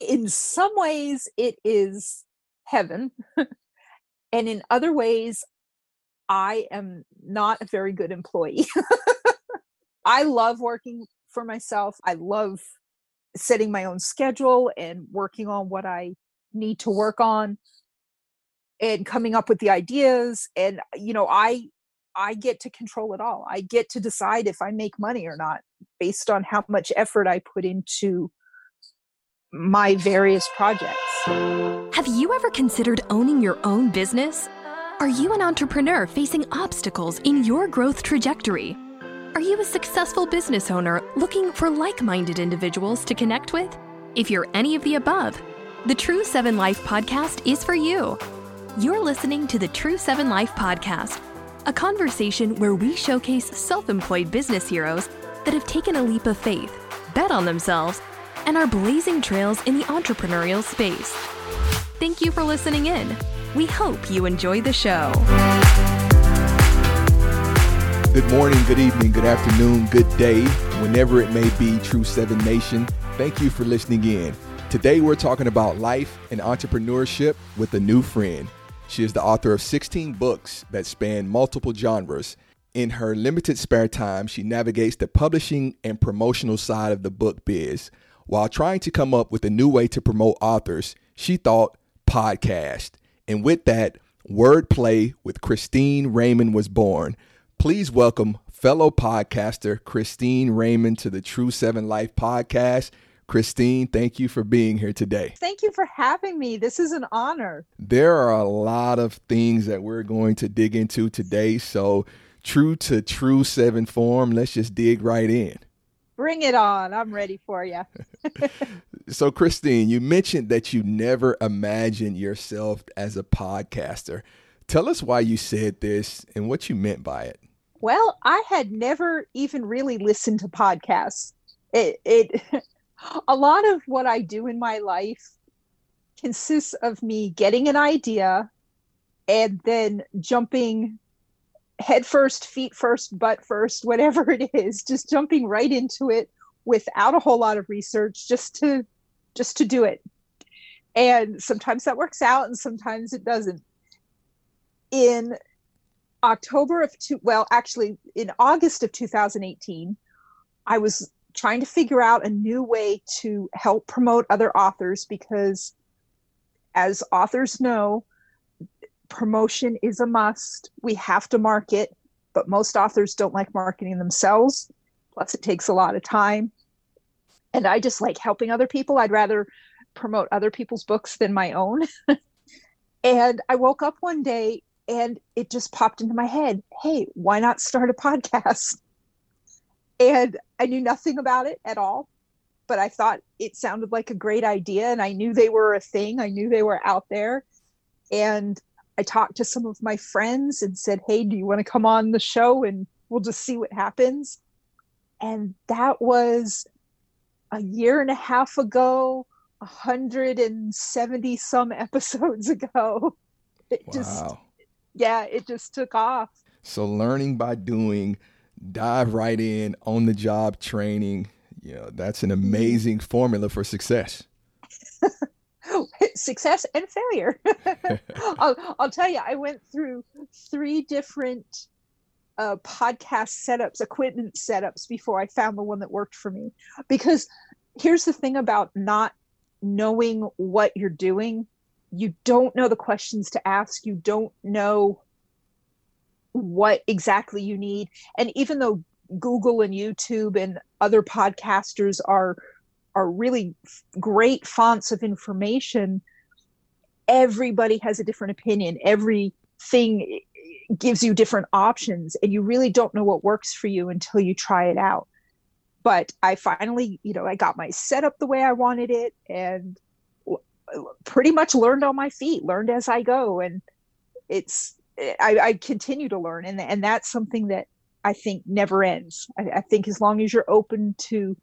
in some ways it is heaven and in other ways i am not a very good employee. I love working for myself. I love setting my own schedule and working on what i need to work on and coming up with the ideas and you know i i get to control it all. I get to decide if i make money or not based on how much effort i put into my various projects. Have you ever considered owning your own business? Are you an entrepreneur facing obstacles in your growth trajectory? Are you a successful business owner looking for like minded individuals to connect with? If you're any of the above, the True 7 Life podcast is for you. You're listening to the True 7 Life podcast, a conversation where we showcase self employed business heroes that have taken a leap of faith, bet on themselves, and are blazing trails in the entrepreneurial space. Thank you for listening in. We hope you enjoy the show. Good morning, good evening, good afternoon, good day, whenever it may be, True 7 Nation. Thank you for listening in. Today, we're talking about life and entrepreneurship with a new friend. She is the author of 16 books that span multiple genres. In her limited spare time, she navigates the publishing and promotional side of the book biz. While trying to come up with a new way to promote authors, she thought podcast. And with that, wordplay with Christine Raymond was born. Please welcome fellow podcaster Christine Raymond to the True Seven Life podcast. Christine, thank you for being here today. Thank you for having me. This is an honor. There are a lot of things that we're going to dig into today. So, true to True Seven form, let's just dig right in. Bring it on. I'm ready for you. so, Christine, you mentioned that you never imagined yourself as a podcaster. Tell us why you said this and what you meant by it. Well, I had never even really listened to podcasts. It, it a lot of what I do in my life consists of me getting an idea and then jumping head first, feet first, butt first, whatever it is, just jumping right into it without a whole lot of research, just to just to do it. And sometimes that works out and sometimes it doesn't. In October of two well, actually in August of 2018, I was trying to figure out a new way to help promote other authors because as authors know, promotion is a must. We have to market, but most authors don't like marketing themselves. Plus, it takes a lot of time. And I just like helping other people. I'd rather promote other people's books than my own. and I woke up one day and it just popped into my head hey, why not start a podcast? And I knew nothing about it at all, but I thought it sounded like a great idea. And I knew they were a thing, I knew they were out there. And I talked to some of my friends and said, Hey, do you want to come on the show and we'll just see what happens? And that was a year and a half ago, 170 some episodes ago. It wow. just, yeah, it just took off. So, learning by doing, dive right in on the job training, you know, that's an mm-hmm. amazing formula for success. success and failure. I'll, I'll tell you, I went through three different uh, podcast setups, equipment setups before I found the one that worked for me. Because here's the thing about not knowing what you're doing you don't know the questions to ask, you don't know what exactly you need. And even though Google and YouTube and other podcasters are are really great fonts of information everybody has a different opinion. Everything gives you different options and you really don't know what works for you until you try it out. But i finally you know i got my setup the way i wanted it and pretty much learned on my feet learned as i go. And it's i, I continue to learn and, and that's something that i think never ends. I, I think as long as you're open to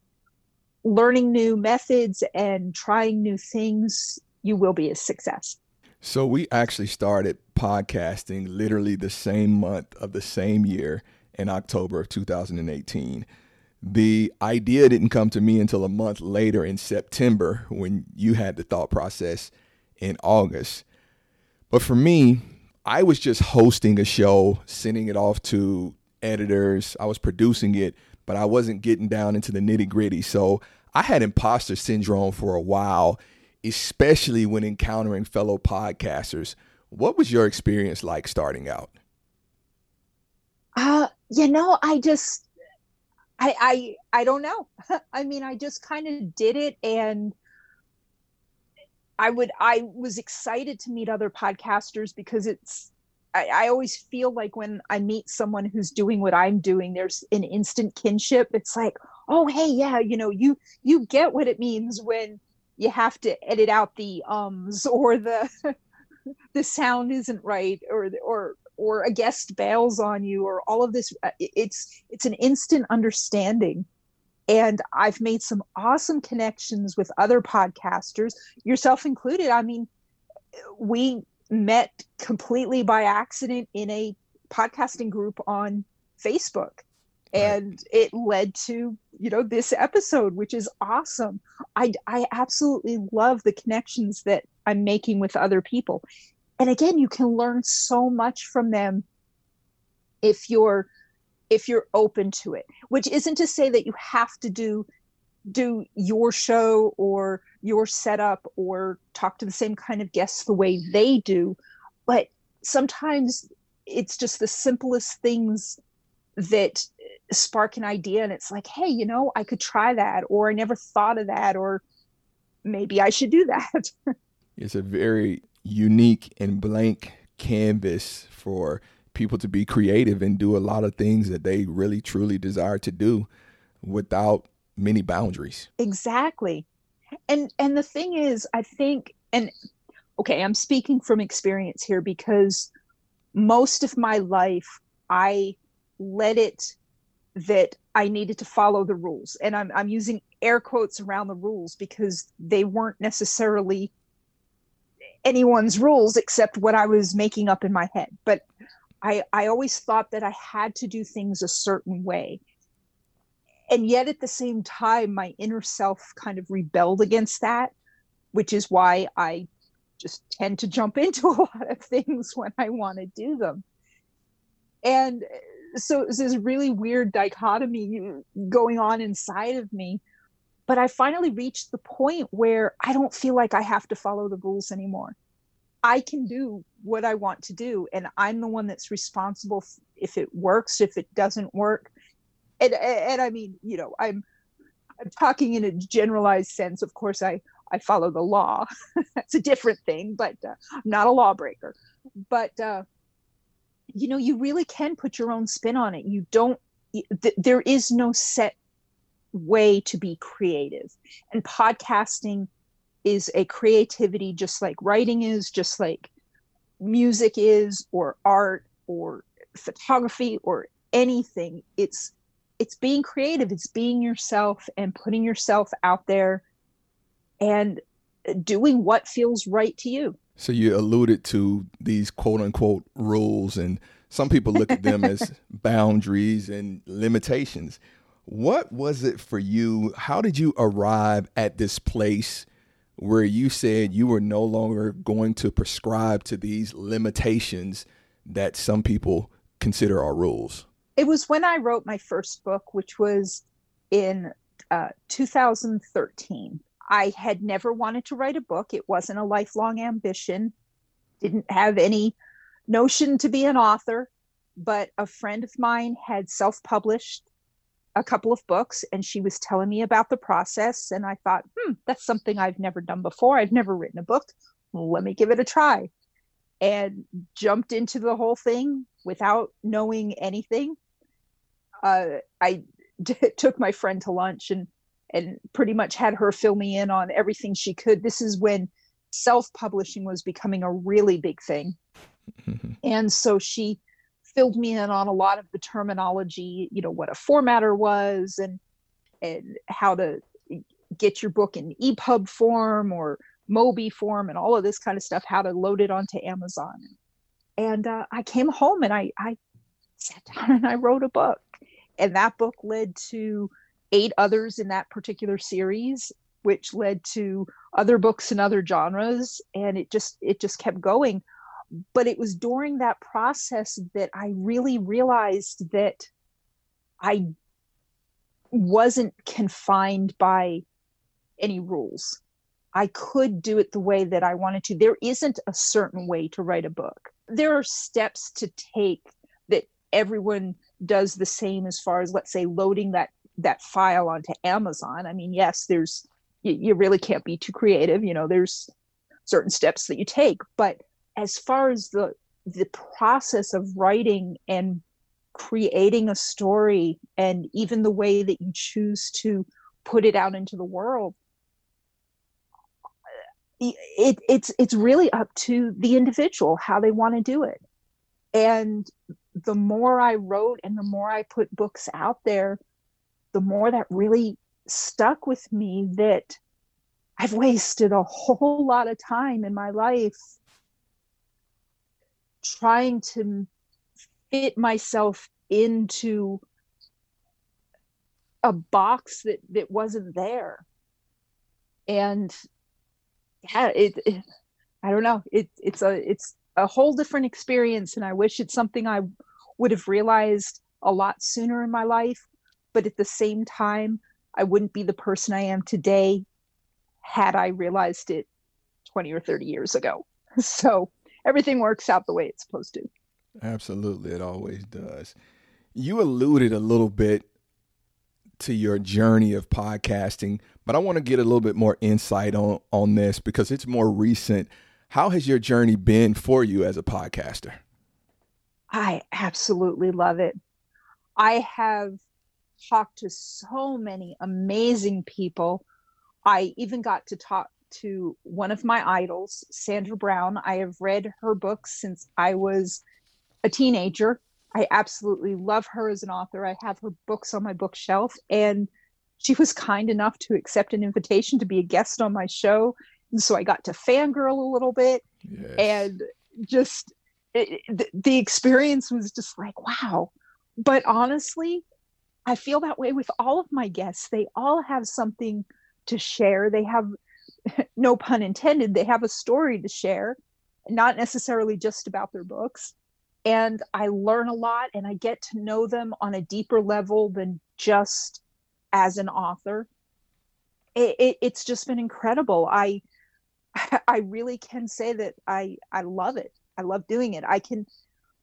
learning new methods and trying new things, you will be a success. So we actually started podcasting literally the same month of the same year in October of 2018. The idea didn't come to me until a month later in September when you had the thought process in August. But for me, I was just hosting a show, sending it off to editors. I was producing it, but I wasn't getting down into the nitty gritty. So I had imposter syndrome for a while, especially when encountering fellow podcasters. What was your experience like starting out? Uh, you know, I just I I I don't know. I mean, I just kind of did it and I would I was excited to meet other podcasters because it's I, I, always feel like when I meet someone who's doing what I'm doing, there's an instant kinship. It's like, oh hey, yeah, you know, you you get what it means when you have to edit out the ums or the the sound isn't right or or or a guest bails on you or all of this. Uh, it's it's an instant understanding. And i've made some awesome connections with other podcasters yourself included. I mean we met completely by accident in a podcasting group on facebook. And right. it led to you know this episode which is awesome. I i absolutely love the connections that i'm making with other people. And again you can learn so much from them if you're if you're open to it which isn't to say that you have to do do your show or your setup or talk to the same kind of guests the way they do. But sometimes it's just the simplest things that spark an idea and it's like hey you know i could try that or i never thought of that or maybe i should do that. It's a very unique and blank canvas for people to be creative and do a lot of things that they really truly desire to do without many boundaries. Exactly. And and the thing is I think and okay, I'm speaking from experience here because most of my life I let it that I needed to follow the rules. And I'm I'm using air quotes around the rules because they weren't necessarily anyone's rules except what I was making up in my head. But I, I always thought that I had to do things a certain way. And yet at the same time, my inner self kind of rebelled against that, which is why I just tend to jump into a lot of things when I want to do them. And uh, so it's this really weird dichotomy going on inside of me but I finally reached the point where I don't feel like I have to follow the rules anymore. I can do what I want to do, and I'm the one that's responsible if it works, if it doesn't work. And, and I mean, you know, I'm I'm talking in a generalized sense. Of course, I I follow the law. that's a different thing, but uh, I'm not a lawbreaker. But uh, you know, you really can put your own spin on it. You don't. Th- there is no set way to be creative. And podcasting is a creativity just like writing is, just like music is, or art, or photography, or anything. It's it's being creative, it's being yourself and putting yourself out there and doing what feels right to you. So you alluded to these quote unquote rules and some people look at them as boundaries and limitations. What was it for you? How did you arrive at this place where you said you were no longer going to prescribe to these limitations that some people consider our rules? It was when I wrote my first book, which was in uh, 2013. I had never wanted to write a book. It wasn't a lifelong ambition. Didn't have any notion to be an author, but a friend of mine had self published a couple of books and she was telling me about the process and i thought hmm that's something i've never done before i've never written a book let me give it a try and jumped into the whole thing without knowing anything uh, I d- took my friend to lunch and and pretty much had her fill me in on everything she could this is when self-publishing was becoming a really big thing mm-hmm. and so she filled me in on a lot of the terminology, you know, what a formatter was and and how to get your book in EPUB form or Mobi form and all of this kind of stuff, how to load it onto Amazon. And uh, I came home and I, I sat down and I wrote a book. And that book led to eight others in that particular series which led to other books in other genres and it just it just kept going. But it was during that process that i really realized that i wasn't confined by any rules. I could do it the way that i wanted to. There isn't a certain way to write a book. There are steps to take that everyone does the same as far as let's say loading that that file onto amazon. I mean yes there's you, you really can't be too creative you know there's certain steps that you take but as far as the the process of writing and creating a story and even the way that you choose to put it out into the world it, it's it's really up to the individual how they want to do it and the more i wrote and the more i put books out there the more that really stuck with me that I've wasted a whole lot of time in my life trying to fit myself into a box that that wasn't there. And yeah it, it, i don't know. It it's a it's a whole different experience and i wish it's something i would have realized a lot sooner in my life but at the same time i wouldn't be the person i am today had i realized it 20 or 30 years ago. So everything works out the way it's supposed to. Absolutely it always does. You alluded a little bit to your journey of podcasting but i want to get a little bit more insight on on this because it's more recent how has your journey been for you as a podcaster i absolutely love it i have talked to so many amazing people. I even got to talk to one of my idols, Sandra Brown. I have read her books since I was a teenager. I absolutely love her as an author. I have her books on my bookshelf, and she was kind enough to accept an invitation to be a guest on my show. And so I got to fangirl a little bit yes. and just it, the, the experience was just like, wow. But honestly, I feel that way with all of my guests. They all have something to share. They have, no pun intended, they have a story to share, not necessarily just about their books. And I learn a lot and I get to know them on a deeper level than just as an author. It, it, it's just been incredible. I I really can say that I I love it. I love doing it. I can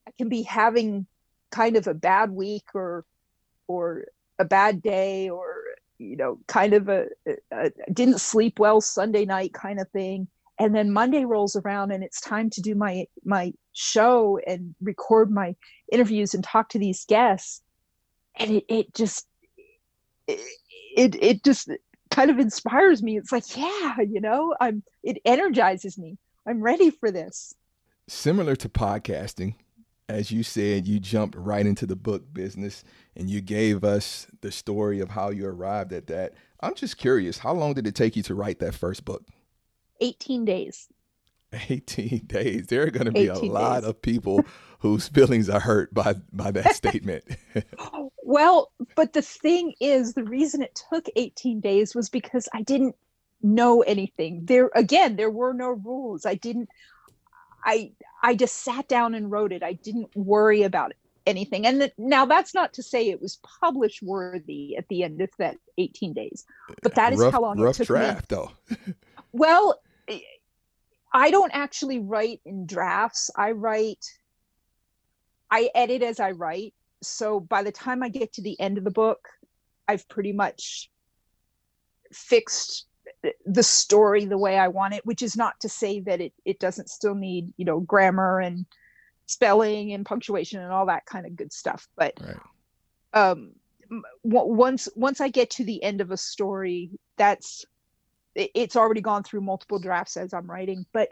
I can be having kind of a bad week or or a bad day or you know kind of a, a, didn't sleep well sunday night kind of thing and then monday rolls around and it's time to do my my show and record my interviews and talk to these guests and it, it just it, it it just kind of inspires me it's like yeah you know i'm it energizes me i'm ready for this similar to podcasting as you said, you jumped right into the book business and you gave us the story of how you arrived at that. I'm just curious, how long did it take you to write that first book? 18 days. 18 days. There are going to be a lot days. of people whose feelings are hurt by by that statement. well, but the thing is, the reason it took 18 days was because I didn't know anything. There again, there were no rules. I didn't I I just sat down and wrote it. I didn't worry about anything. And the, now that's not to say it was publish worthy at the end of that 18 days, but that is rough, how long rough it took draft, me. though. well, I don't actually write in drafts. I write, I edit as I write. So by the time I get to the end of the book, I've pretty much fixed the story the way I want it, which is not to say that it it doesn't still need you know grammar and spelling and punctuation and all that kind of good stuff. But right. um, once once I get to the end of a story, that's it's already gone through multiple drafts as I'm writing, but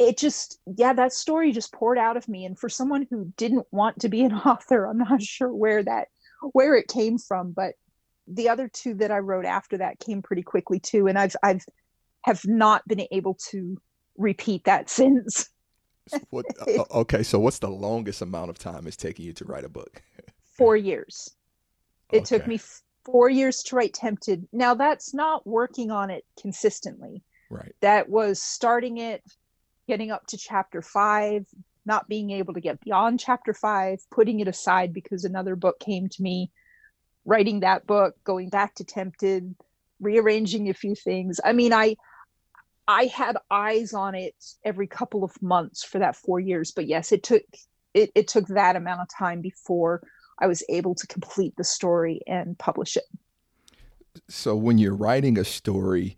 it just yeah that story just poured out of me and for someone who didn't want to be an author i'm not sure where that where it came from but the other two that I wrote after that came pretty quickly too, and I've I've have not been able to repeat that since. what, uh, okay, so what's the longest amount of time it's taking you to write a book? four years. It okay. took me four years to write Tempted. Now that's not working on it consistently. Right. That was starting it, getting up to chapter five, not being able to get beyond chapter five, putting it aside because another book came to me, writing that book, going back to Tempted, rearranging a few things. I mean, I I had eyes on it every couple of months for that four years, but yes, it took it, it took that amount of time before I was able to complete the story and publish it. So when you're writing a story,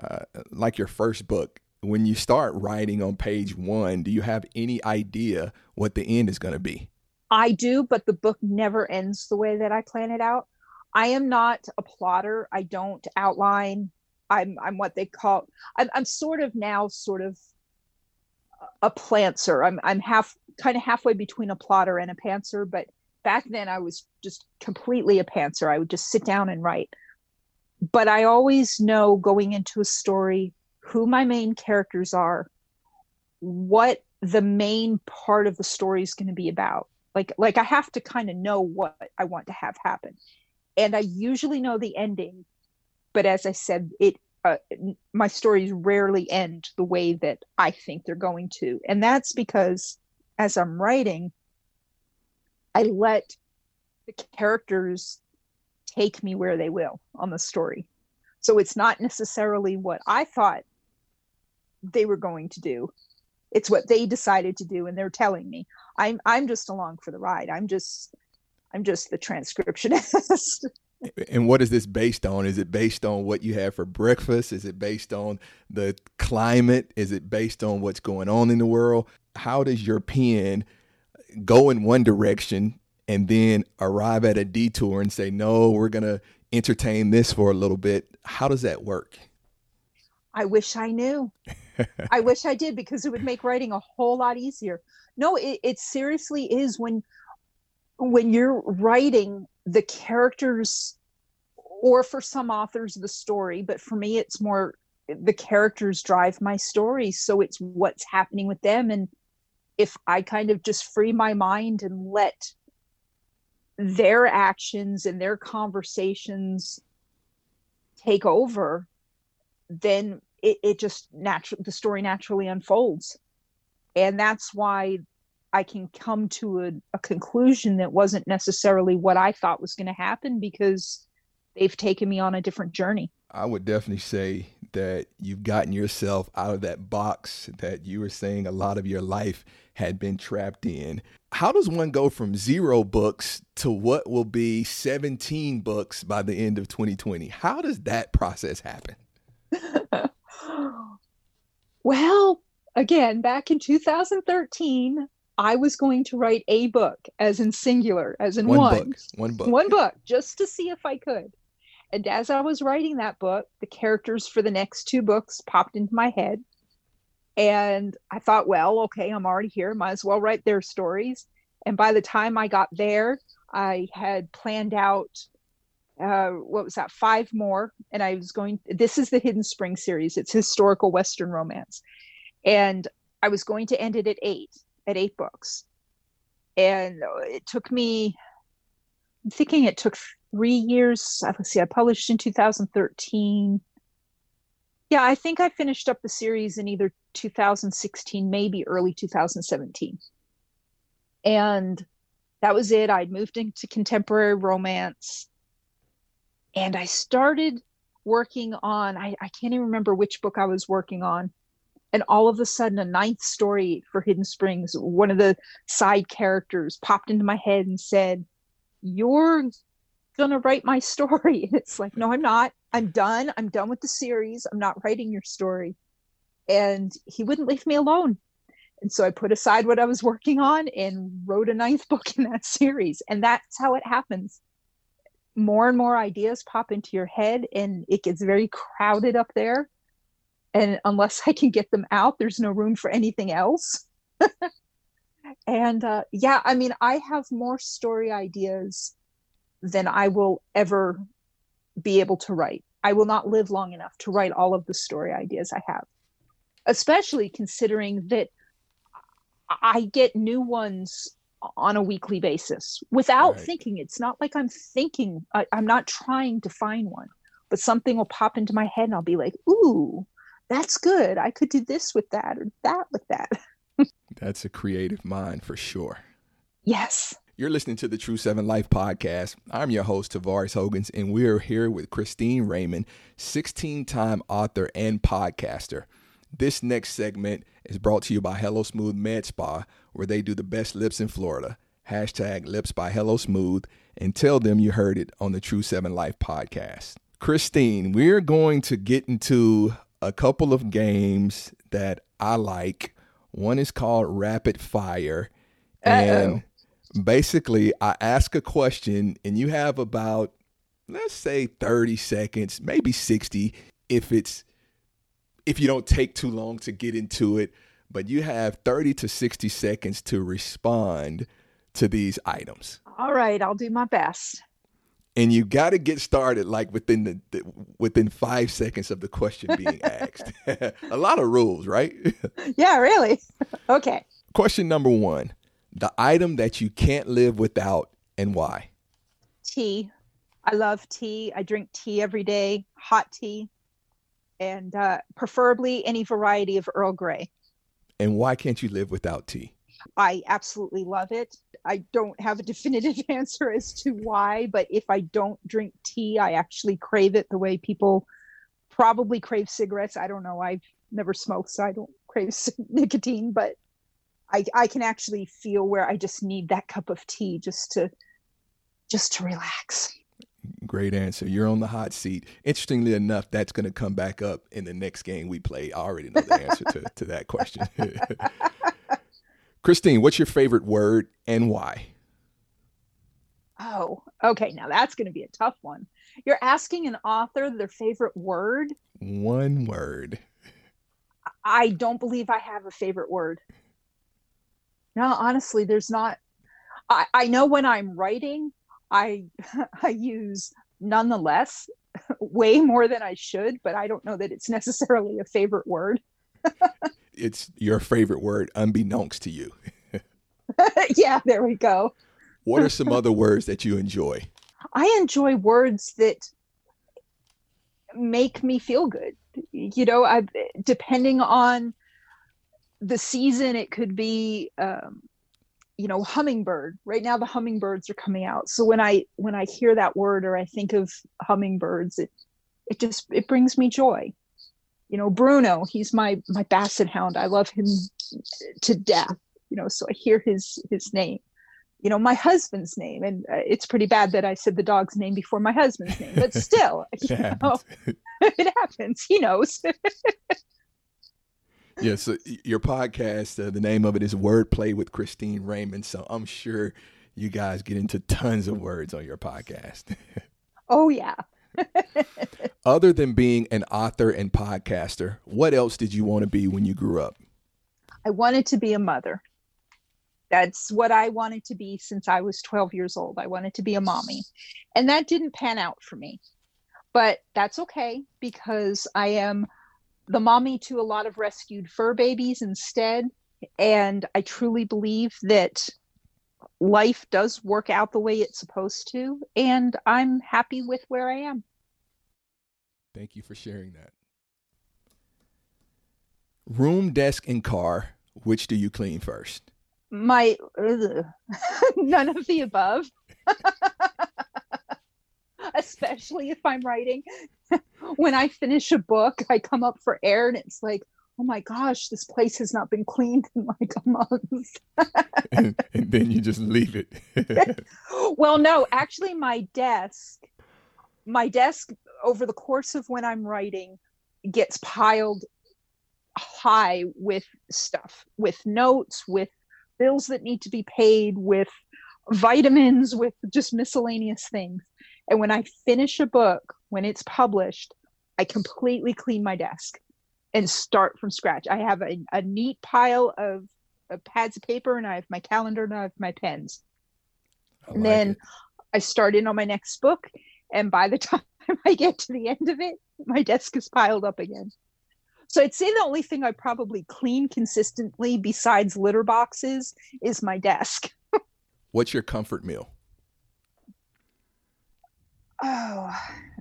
uh, like your first book, when you start writing on page one, do you have any idea what the end is going to be? I do, but the book never ends the way that I plan it out. I am not a plotter. I don't outline. I'm I'm what they call I'm I'm sort of now sort of a plantser. I'm I'm half kind of halfway between a plotter and a pantser, but back then I was just completely a pantser. I would just sit down and write. But I always know going into a story who my main characters are, what the main part of the story is going to be about. Like like I have to kind of know what I want to have happen. And I usually know the ending, but as I said, it uh, my stories rarely end the way that I think they're going to. And that's because as I'm writing, I let the characters take me where they will on the story. So it's not necessarily what I thought they were going to do. It's what they decided to do and they're telling me. I'm I'm just along for the ride. I'm just I'm just the transcriptionist. and what is this based on? Is it based on what you have for breakfast? Is it based on the climate? Is it based on what's going on in the world? How does your pen go in one direction and then arrive at a detour and say, no, we're going to entertain this for a little bit. How does that work? I wish I knew. I wish I did because it would make writing a whole lot easier. No, it, it seriously is when when you're writing the characters or for some authors the story, but for me it's more the characters drive my story. So it's what's happening with them and if I kind of just free my mind and let their actions and their conversations take over, then it, it just natural the story naturally unfolds. And that's why I can come to a, a conclusion that wasn't necessarily what I thought was going to happen because they've taken me on a different journey. I would definitely say that you've gotten yourself out of that box that you were saying a lot of your life had been trapped in. How does one go from zero books to what will be 17 books by the end of 2020? How does that process happen? well, again, back in 2013, I was going to write a book, as in singular, as in one. One book. One book. One book, just to see if I could. And as I was writing that book, the characters for the next two books popped into my head. And I thought, well, okay, I'm already here. Might as well write their stories. And by the time I got there, I had planned out uh, what was that, five more. And I was going, this is the Hidden Spring series, it's historical Western romance. And I was going to end it at eight, at eight books. And it took me, I'm thinking it took three years. Let's see, I published in 2013. Yeah, I think I finished up the series in either 2016, maybe early 2017. And that was it. I'd moved into contemporary romance. And I started working on, I, I can't even remember which book I was working on. And all of a sudden, a ninth story for Hidden Springs, one of the side characters popped into my head and said, You're going to write my story. And it's like, no, I'm not. I'm done. I'm done with the series. I'm not writing your story. And he wouldn't leave me alone. And so I put aside what I was working on and wrote a ninth book in that series. And that's how it happens. More and more ideas pop into your head, and it gets very crowded up there. And unless I can get them out, there's no room for anything else. and uh, yeah, I mean, I have more story ideas than I will ever be able to write. I will not live long enough to write all of the story ideas I have, especially considering that I get new ones on a weekly basis without Right. thinking. It's not like I'm thinking, I, I'm not trying to find one, but something will pop into my head and I'll be like, ooh, that's good. I could do this with that or that with that. That's a creative mind for sure. Yes. You're listening to the True Seven Life podcast. I'm your host, Tavares Hogans, and we're here with Christine Raymond, 16 time author and podcaster. This next segment is brought to you by Hello Smooth Med Spa, where they do the best lips in Florida. Hashtag lips by Hello Smooth, and tell them you heard it on the True Seven Life podcast. Christine, we're going to get into a couple of games that I like. One is called Rapid Fire. And basically I ask a question and you have about let's say 30 seconds, maybe 60 if it's if you don't take too long to get into it, but you have 30 to 60 seconds to respond to these items. All right. I'll do my best. And you got to get started like within the, the within 5 seconds of the question being asked. a lot of rules, right? Yeah, really. okay. question number 1. The item that you can't live without and why? Tea. I love tea. I drink tea every day, hot tea, and uh, preferably any variety of Earl Grey. And why can't you live without tea? I absolutely love it. I don't have a definitive answer as to why, but if I don't drink tea, I actually crave it the way people probably crave cigarettes. I don't know. I've never smoked, so I don't crave nicotine, but I, I can actually feel where I just need that cup of tea just to just to relax. Great answer. You're on the hot seat. Interestingly enough, that's going to come back up in the next game we play. I already know the answer to, to that question. Christine, what's your favorite word and why? Oh, okay. Now that's going to be a tough one. You're asking an author their favorite word. One word. I don't believe I have a favorite word. No, honestly, there's not. I, I know when I'm writing, I I use nonetheless way more than I should, but I don't know that it's necessarily a favorite word. It's your favorite word, unbeknownst to you. yeah, there we go. What are some other words that you enjoy? I enjoy words that make me feel good. You know, I depending on the season, it could be, um, you know, hummingbird. Right now, the hummingbirds are coming out. So when I when I hear that word or I think of hummingbirds, it it just it brings me joy. You know, Bruno, he's my my basset hound. I love him to death. You know, so I hear his his name you know my husband's name and uh, it's pretty bad that i said the dog's name before my husband's name but still you know, it happens he knows yeah, so your podcast, uh, the name of it is Wordplay with Christine Raymond. So I'm sure you guys get into tons of words on your podcast. oh yeah Other than being an author and podcaster, what else did you want to be when you grew up? i wanted to be a mother that's what i wanted to be since i was 12 years old i wanted to be a mommy and that didn't pan out for me but that's okay because i am the mommy to a lot of rescued fur babies instead and i truly believe that life does work out the way it's supposed to and i'm happy with where i am Thank you for sharing that. Room, desk, and car, which do you clean first? my none of the above especially if i'm writing. When i finish a book i come up for air and it's like oh my gosh this place has not been cleaned in like a month. And, and then you just leave it. well no actually my desk my desk over the course of when i'm writing gets piled high with stuff with notes with bills that need to be paid with vitamins with just miscellaneous things and when i finish a book when it's published i completely clean my desk and start from scratch i have a, a neat pile of, of pads of paper and i have my calendar and i have my pens I and like then it. I start in on my next book, and by the time I get to the end of it, my desk is piled up again. So I'd say the only thing I probably clean consistently besides litter boxes is my desk. What's your comfort meal? Oh,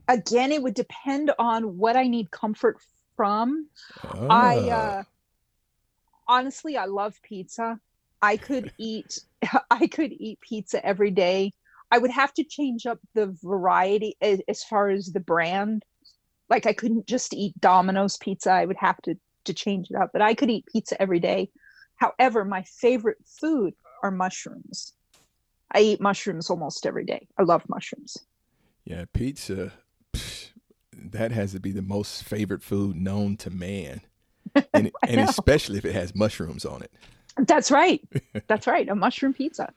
again, it would depend on what I need comfort from. Oh. I uh, honestly, I love pizza. I could eat, I could eat pizza every day. I would have to change up the variety as, as far as the brand. Like I couldn't just eat Domino's pizza. I would have to to change it up. But I could eat pizza every day. However, my favorite food are mushrooms. I eat mushrooms almost every day. I love mushrooms. Yeah, pizza. Psh, that has to be the most favorite food known to man, and, and especially if it has mushrooms on it. That's right. That's right. A mushroom pizza.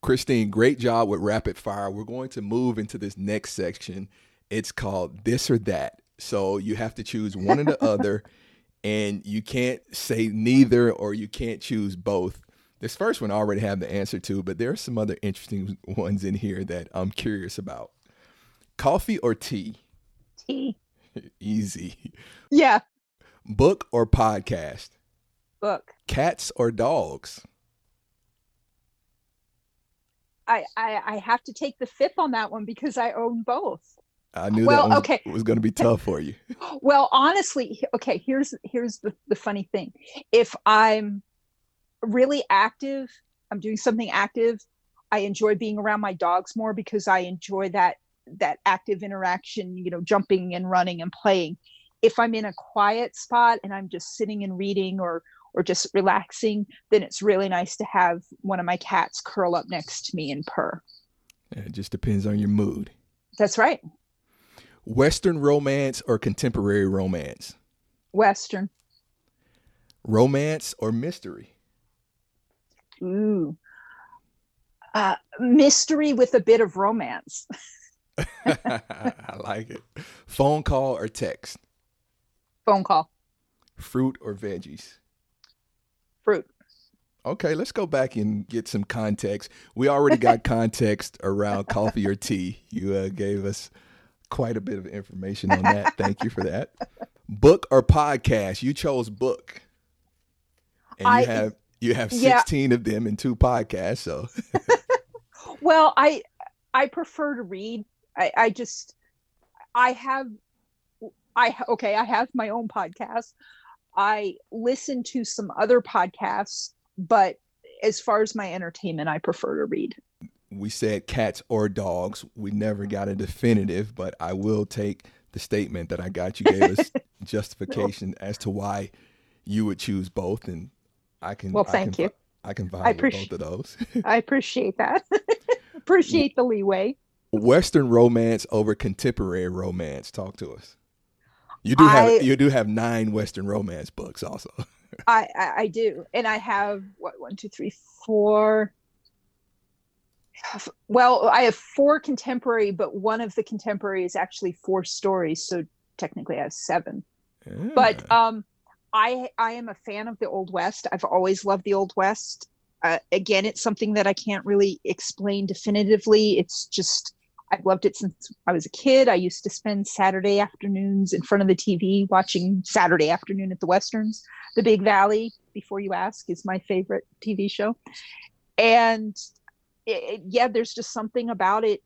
Christine, great job with rapid fire. We're going to move into this next section. It's called this or that. So you have to choose one or the other, and you can't say neither or you can't choose both. This first one I already have the answer to, but there are some other interesting ones in here that I'm curious about. Coffee or tea? Tea. Easy. Yeah. Book or podcast? Book. Cats or dogs? I, I, I have to take the fifth on that one because I own both. I knew well, that was, okay. was going to be tough for you. well, honestly, okay, here's here's the, the funny thing. If I'm really active, I'm doing something active, I enjoy being around my dogs more because I enjoy that that active interaction, you know, jumping and running and playing. If I'm in a quiet spot and I'm just sitting and reading or or just relaxing, then it's really nice to have one of my cats curl up next to me and purr. It just depends on your mood. That's right. Western romance or contemporary romance? Western. Romance or mystery? Ooh. Uh, mystery with a bit of romance. I like it. Phone call or text? Phone call. Fruit or veggies? Fruit. Okay, let's go back and get some context. We already got context around coffee or tea. You uh, gave us quite a bit of information on that. Thank you for that. Book or podcast? You chose book. And you I, have you have 16 yeah. of them in two podcasts, so Well, I I prefer to read I, I just I have I okay, I have my own podcast. I listen to some other podcasts, but as far as my entertainment, I prefer to read. We said cats or dogs. We never got a definitive, but I will take the statement that I got you gave us justification no. as to why you would choose both and I can Well, thank I can, you. I can appreciate, both of those. I appreciate that. appreciate the leeway. Western romance over contemporary romance. Talk to us. You do have I, you do have nine Western romance books, also. I, I, I do, and I have what one, two, three, four. Well, I have four contemporary, but one of the contemporary is actually four stories, so technically I have seven. Yeah. But um, I I am a fan of the Old West. I've always loved the Old West. Uh, again, it's something that I can't really explain definitively. It's just I've loved it since I was a kid. I used to spend Saturday afternoons in front of the TV watching Saturday afternoon at the Westerns. The Big Valley, before you ask, is my favorite TV show. And it, yeah, there's just something about it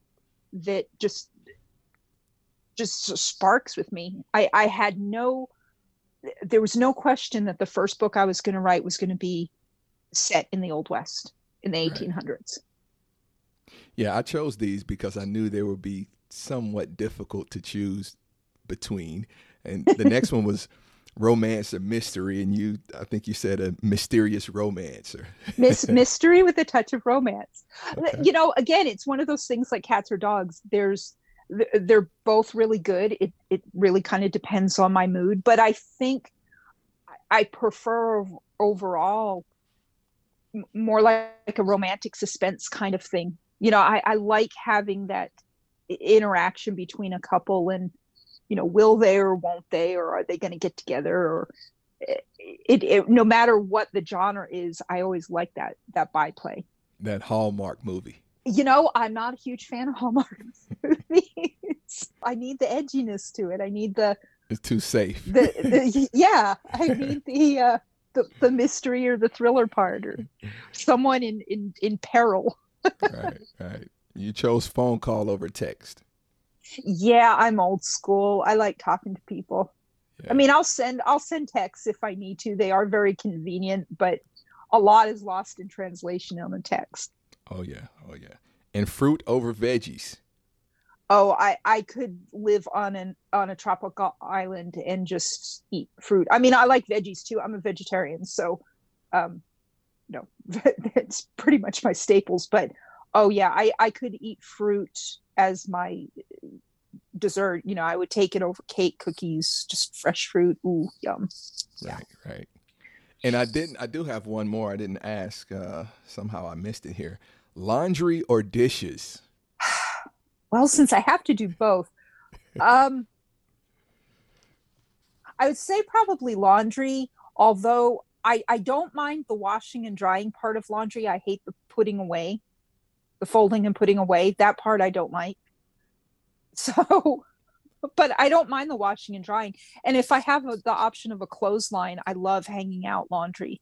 that just just sparks with me. I, I had no there was no question that the first book I was going to write was going to be set in the Old West in the 1800s. Yeah, I chose these because I knew they would be somewhat difficult to choose between. And the next one was romance or mystery, and you, I think you said a mysterious romance or Miss mystery with a touch of romance. Okay. You know, again, it's one of those things like cats or dogs. There's they're both really good. It it really kind of depends on my mood, but I think I prefer overall more like a romantic suspense kind of thing you know I, I like having that interaction between a couple and you know will they or won't they or are they going to get together or it, it, it, no matter what the genre is i always like that that byplay. That hallmark movie. You know i'm not a huge fan of hallmark movies. I need the edginess to it. I need the it's too safe. The, the yeah i need the uh the, the mystery or the thriller part or someone in in in peril right, right. You chose phone call over text. Yeah, I'm old school. I like talking to people. Yeah. I mean, I'll send I'll send texts if I need to. They are very convenient, but a lot is lost in translation on the text. Oh yeah, oh yeah. And fruit over veggies. Oh, I I could live on an on a tropical island and just eat fruit. I mean, I like veggies too. I'm a vegetarian, so um no, that's pretty much my staples, but oh yeah, I I could eat fruit as my dessert. You know, I would take it over cake, cookies, just fresh fruit. Ooh, yum. Right, right. And I didn't. I do have one more. I didn't ask. Uh, somehow I missed it here. Laundry or dishes? well, since I have to do both, um, I would say probably laundry. Although I I don't mind the washing and drying part of laundry. I hate the putting away, the folding and putting away. That part I don't like. So but I don't mind the washing and drying. And if I have a, the option of a clothesline, I love hanging out laundry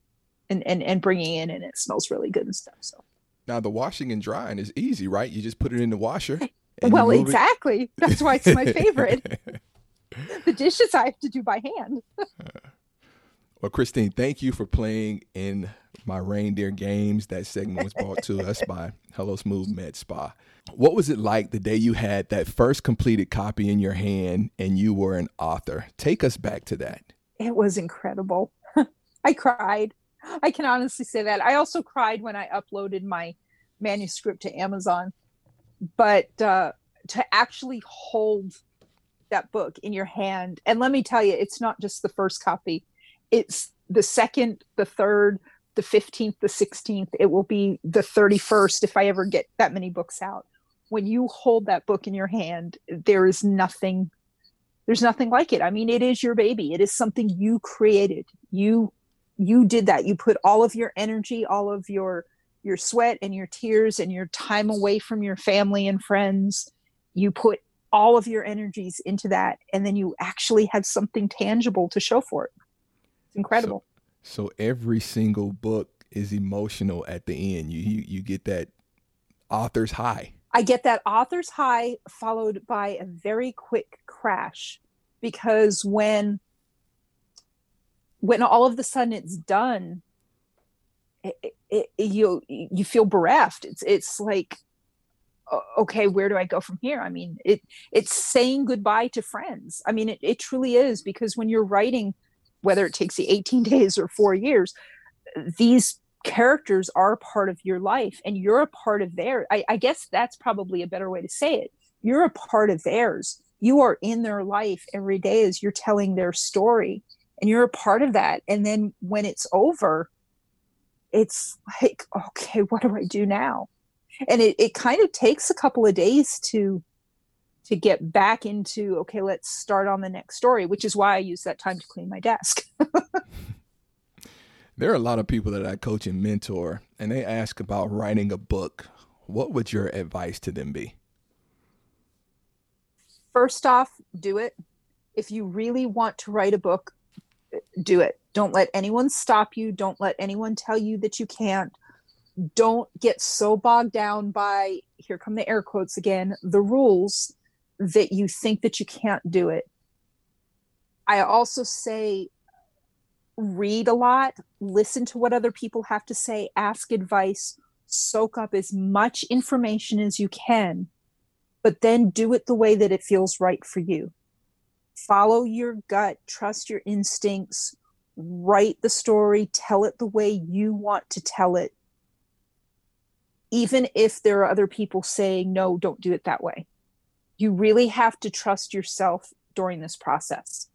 and, and, and bringing in and it smells really good and stuff. So now the washing and drying is easy, right? You just put it in the washer. Well, exactly. It. That's why it's my favorite. the dishes I have to do by hand. Well, Kristine, thank you for playing in my reindeer games. That segment was brought to us by Hello Smooth Med Spa. What was it like the day you had that first completed copy in your hand and you were an author? Take us back to that. It was incredible. I cried. I can honestly say that. I also cried when I uploaded my manuscript to Amazon. But uh, to actually hold that book in your hand, and let me tell you, it's not just the first copy, it's the second, the third, the 15th, the 16th. It will be the 31st if I ever get that many books out when you hold that book in your hand, there is nothing there's nothing like it. I mean, it is your baby. It is something you created. You you did that. You put all of your energy, all of your your sweat and your tears and your time away from your family and friends. You put all of your energies into that and then you actually have something tangible to show for it. It's incredible. So, so every single book is emotional at the end. You you, you get that author's high. I get that author's high followed by a very quick crash because when when all of the sudden it's done it, it, it, you you feel bereft it's it's like okay where do i go from here i mean it it's saying goodbye to friends i mean it, it truly is because when you're writing whether it takes you 18 days or four years these characters are part of your life and you're a part of their I, I guess that's probably a better way to say it. You're a part of theirs. You are in their life every day as you're telling their story and you're a part of that. And then when it's over it's like okay what do i do now? And it, it kind of takes a couple of days to to get back into okay let's start on the next story which is why i use that time to clean my desk There are a lot of people that I coach and mentor, and they ask about writing a book. What would your advice to them be? First off, do it. If you really want to write a book, do it. Don't let anyone stop you. Don't let anyone tell you that you can't. Don't get so bogged down by, here come the air quotes again, the rules that you think that you can't do it. I also say read a lot, listen to what other people have to say, ask advice, soak up as much information as you can, but then do it the way that it feels right for you. Follow your gut, trust your instincts, write the story, tell it the way you want to tell it. Even if there are other people saying, no, don't do it that way. You really have to trust yourself during this process.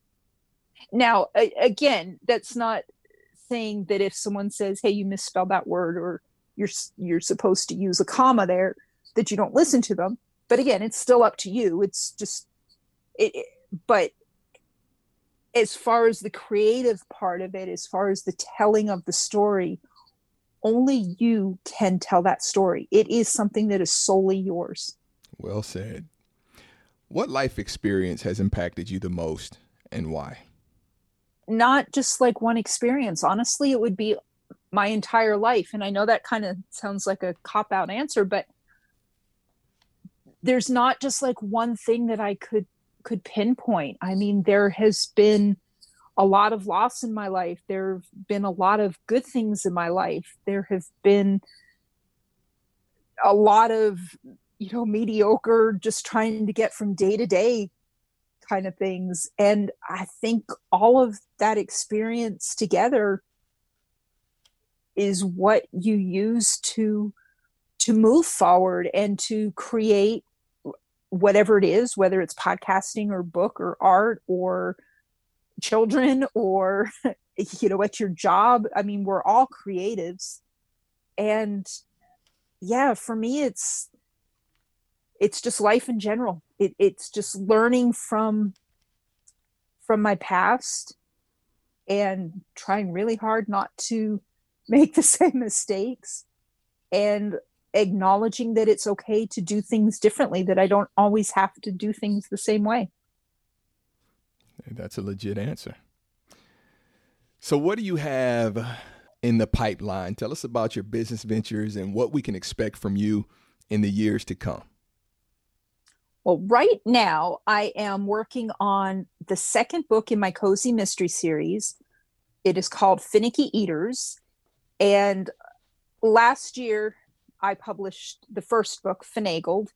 Now, again, that's not saying that if someone says, "Hey, you misspelled that word," or you're you're supposed to use a comma there, that you don't listen to them. But again, it's still up to you. It's just it, it but as far as the creative part of it, as far as the telling of the story, only you can tell that story. It is something that is solely yours. Well said. What life experience has impacted you the most and why? not just like one experience honestly it would be my entire life. And I know that kind of sounds like a cop out answer, but there's not just like one thing that I could could pinpoint. I mean, there has been a lot of loss in my life. There have been a lot of good things in my life. There have been a lot of, you know, mediocre, just trying to get from day to day kind of things. And I think all of that experience together is what you use to to move forward and to create whatever it is whether it's podcasting or book or art or children or you know at your job i mean we're all creatives and yeah for me it's it's just life in general. It, it's just learning from from my past and trying really hard not to make the same mistakes and acknowledging that it's okay to do things differently that i don't always have to do things the same way. That's a legit answer. So what do you have in the pipeline? Tell us about your business ventures and what we can expect from you in the years to come well right now i am working on the second book in my cozy mystery series. It is called finicky eaters. And last year, I published the first book, Finagled,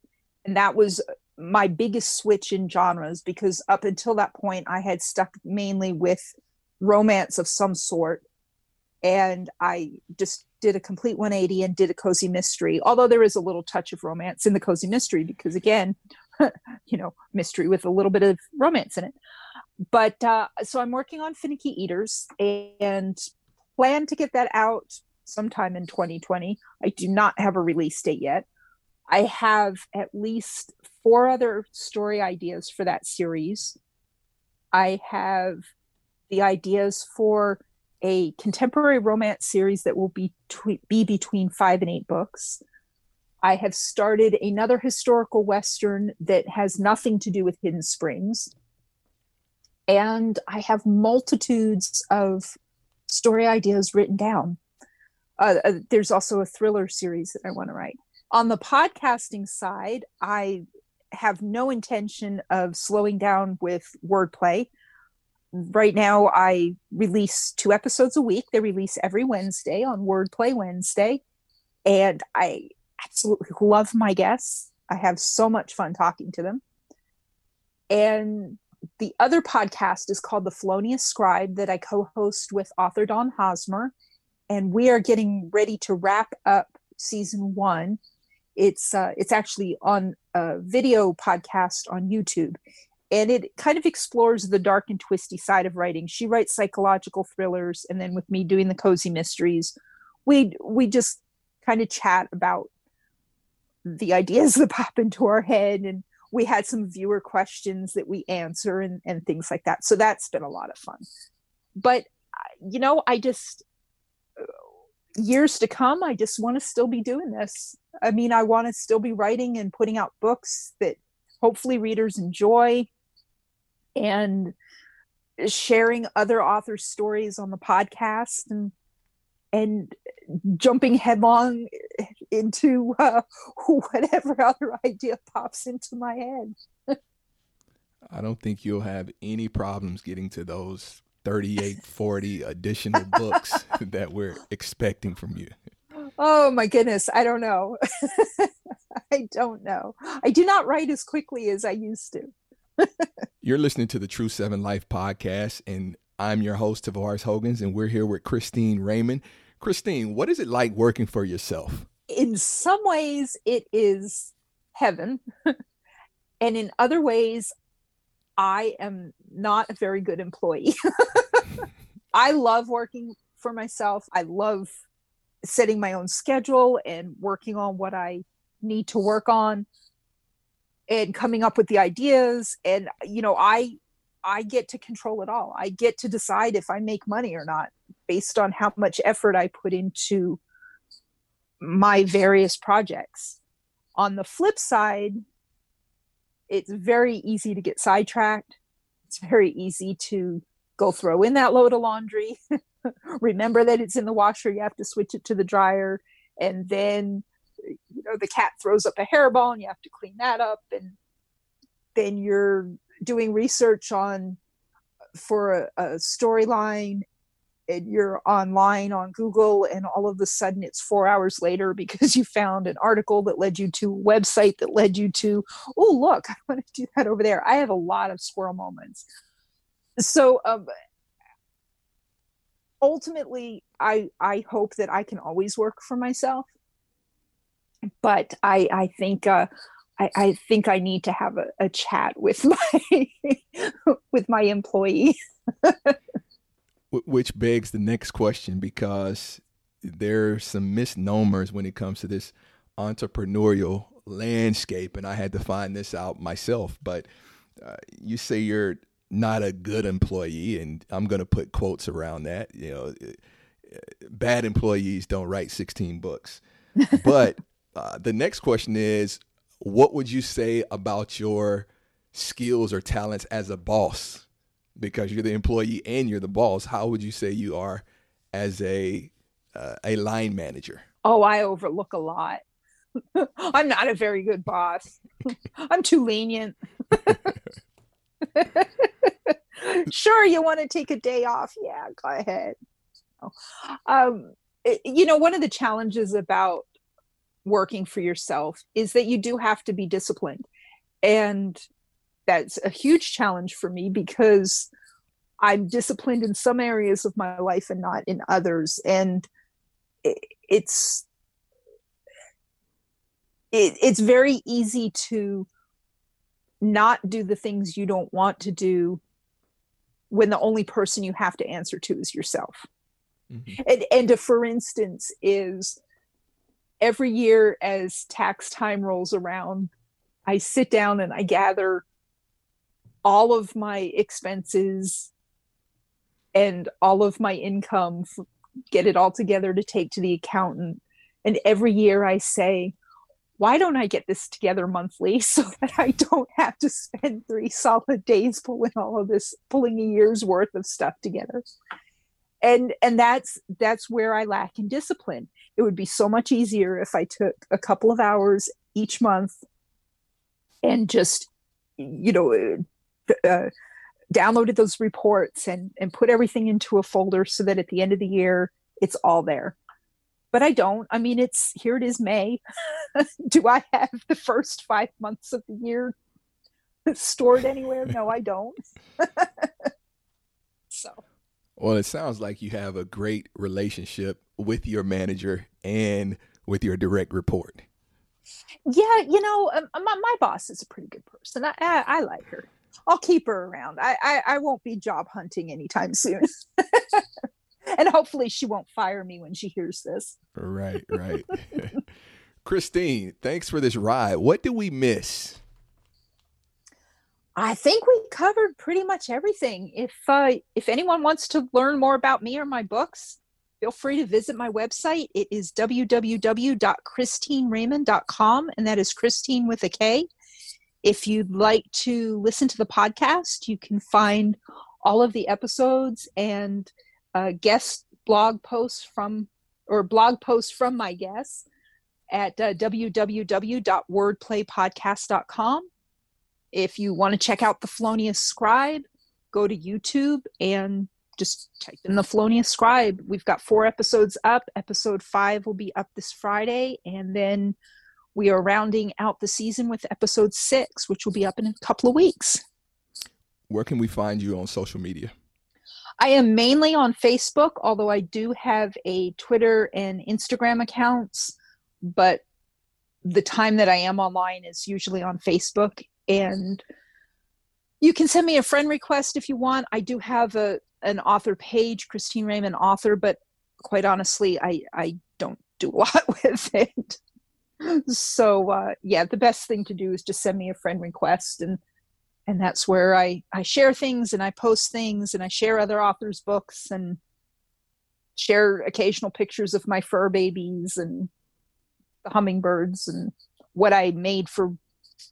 and that was my biggest switch in genres because up until that point, I had stuck mainly with romance of some sort. And I just did a complete 180 and did a cozy mystery, although there is a little touch of romance in the cozy mystery because, again, you know, mystery with a little bit of romance in it. But uh, so I'm working on Finicky Eaters and plan to get that out sometime in 2020. I do not have a release date yet. I have at least four other story ideas for that series. I have the ideas for a contemporary romance series that will be tw- be between 5 and 8 books. I have started another historical western that has nothing to do with Hidden Springs. And I have multitudes of story ideas written down. Uh, uh, there's also a thriller series that I want to write. On the podcasting side, I have no intention of slowing down with wordplay. Right now, I release two episodes a week. They release every Wednesday on Wordplay Wednesday. And I absolutely love my guests. I have so much fun talking to them. And the other podcast is called The Felonious Scribe that I co host with author Dawn Hosmer. And we are getting ready to wrap up season one. It's uh, it's actually on a video podcast on YouTube, and it kind of explores the dark and twisty side of writing. She writes psychological thrillers, and then with me doing the cozy mysteries, we we just kind of chat about the ideas that pop into our head and we had some viewer questions that we answer and, and things like that. So that's been a lot of fun. But, uh, you know, I just, uh, years to come, I just want to still be doing this. I mean, I want to still be writing and putting out books that hopefully readers enjoy and sharing other authors' stories on the podcast and and jumping headlong into uh, whatever other idea pops into my head. I don't think you'll have any problems getting to those 38, 40 additional books that we're expecting from you. Oh my goodness. I don't know. I don't know. I do not write as quickly as I used to. You're listening to the True Seven Life podcast, and I'm your host, Tavares Hogans, and we're here with Kristine Raymond. Kristine, what is it like working for yourself? In some ways, it is heaven. and in other ways, I am not a very good employee. I love working for myself. I love setting my own schedule and working on what I need to work on and coming up with the ideas and you know i I get to control it all. I get to decide if I make money or not based on how much effort I put into my various projects. On the flip side, it's very easy to get sidetracked. It's very easy to go throw in that load of laundry remember that it's in the washer you have to switch it to the dryer and then you know the cat throws up a hairball and you have to clean that up and then you're doing research on for a, a storyline and you're online on Google, and all of a sudden it's four hours later because you found an article that led you to a website that led you to, oh, look, I want to do that over there. I have a lot of squirrel moments. So, um, ultimately, I I hope that I can always work for myself, but I I think uh, I, I think I need to have a, a chat with my with my employee. Which begs the next question because there are some misnomers when it comes to this entrepreneurial landscape, and I had to find this out myself. But uh, you say you're not a good employee, and I'm going to put quotes around that. You know, bad employees don't write 16 books. But uh, the next question is, what would you say about your skills or talents as a boss? because you're the employee and you're the boss. How would you say you are as a uh, a line manager? Oh, I overlook a lot. I'm not a very good boss. I'm too lenient. sure, you want to take a day off? Yeah, go ahead. Um, it, you know, one of the challenges about working for yourself is that you do have to be disciplined. And that's a huge challenge for me because I'm disciplined in some areas of my life and not in others. And it's it, it's very easy to not do the things you don't want to do when the only person you have to answer to is yourself. Mm-hmm. And, and a, for instance, is every year as tax time rolls around, I sit down and I gather all of my expenses and all of my income get it all together to take to the accountant. And every year i say why don't i get this together monthly so that i don't have to spend three solid days pulling all of this pulling a year's worth of stuff together and and that's that's where i lack in discipline. It would be so much easier if i took a couple of hours each month and just you know uh, downloaded those reports and and put everything into a folder so that at the end of the year it's all there. But i don't. I mean it's here it is may. Do i have the first five months of the year stored anywhere? No i don't. So well it sounds like you have a great relationship with your manager and with your direct report yeah you know um, my, my boss is a pretty good person I, I, I like her I'll keep her around. I, I, I won't be job hunting anytime soon. and hopefully she won't fire me when she hears this. Right, right. Christine, thanks for this ride. What do we miss? I think we covered pretty much everything. If uh, if anyone wants to learn more about me or my books, feel free to visit my website. It is www.kristineraymond.com, and that is Kristine with a K. If you'd like to listen to the podcast, you can find all of the episodes and uh, guest blog posts from or blog posts from my guests at uh, www.wordplaypodcast.com. If you want to check out the Felonious Scribe, go to YouTube and just type in the Felonious Scribe. We've got four episodes up. Episode five will be up this Friday, and then we are rounding out the season with episode six, which will be up in a couple of weeks. Where can we find you on social media? I am mainly on Facebook, although I do have a Twitter and Instagram accounts, but the time that I am online is usually on Facebook. And you can send me a friend request if you want. I do have a an author page, Kristine Raymond author, but quite honestly, I, I don't do a lot with it so uh, yeah the best thing to do is just send me a friend request and and that's where i i share things and i post things and i share other authors books and share occasional pictures of my fur babies and the hummingbirds and what i made for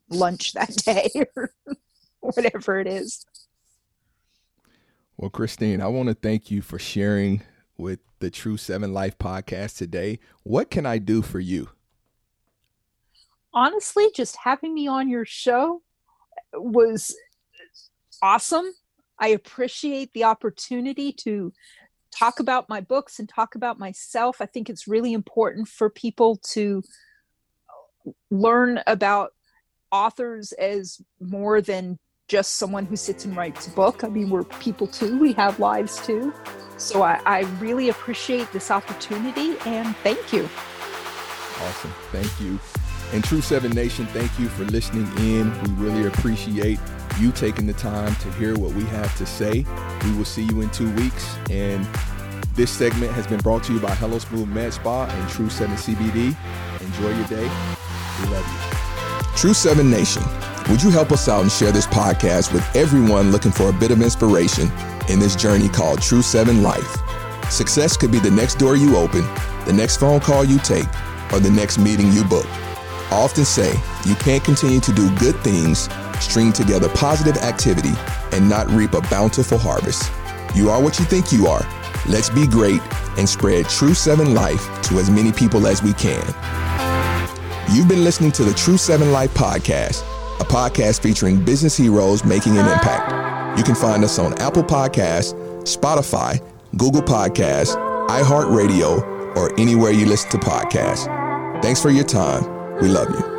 lunch that day or whatever it is well kristine i want to thank you for sharing with the True Seven Life podcast today. What can I do for you? Honestly, just having me on your show was awesome. I appreciate the opportunity to talk about my books and talk about myself. I think it's really important for people to learn about authors as more than just someone who sits and writes a book. I mean, we're people too, we have lives too. So I, I really appreciate this opportunity and thank you. Awesome. Thank you. And True Seven Nation, thank you for listening in. We really appreciate you taking the time to hear what we have to say. We will see you in two weeks. And this segment has been brought to you by Hello Smooth Med Spa and True 7 CBD. Enjoy your day. We love you. True 7 Nation, would you help us out and share this podcast with everyone looking for a bit of inspiration in this journey called True 7 Life? Success could be the next door you open, the next phone call you take, or the next meeting you book. I often say you can't continue to do good things, string together positive activity, and not reap a bountiful harvest. You are what you think you are. Let's be great and spread True 7 Life to as many people as we can. You've been listening to the True 7 Life podcast, a podcast featuring business heroes making an impact. You can find us on Apple Podcasts, Spotify, Google Podcasts, iHeartRadio, or anywhere you listen to podcasts. Thanks for your time. We love you.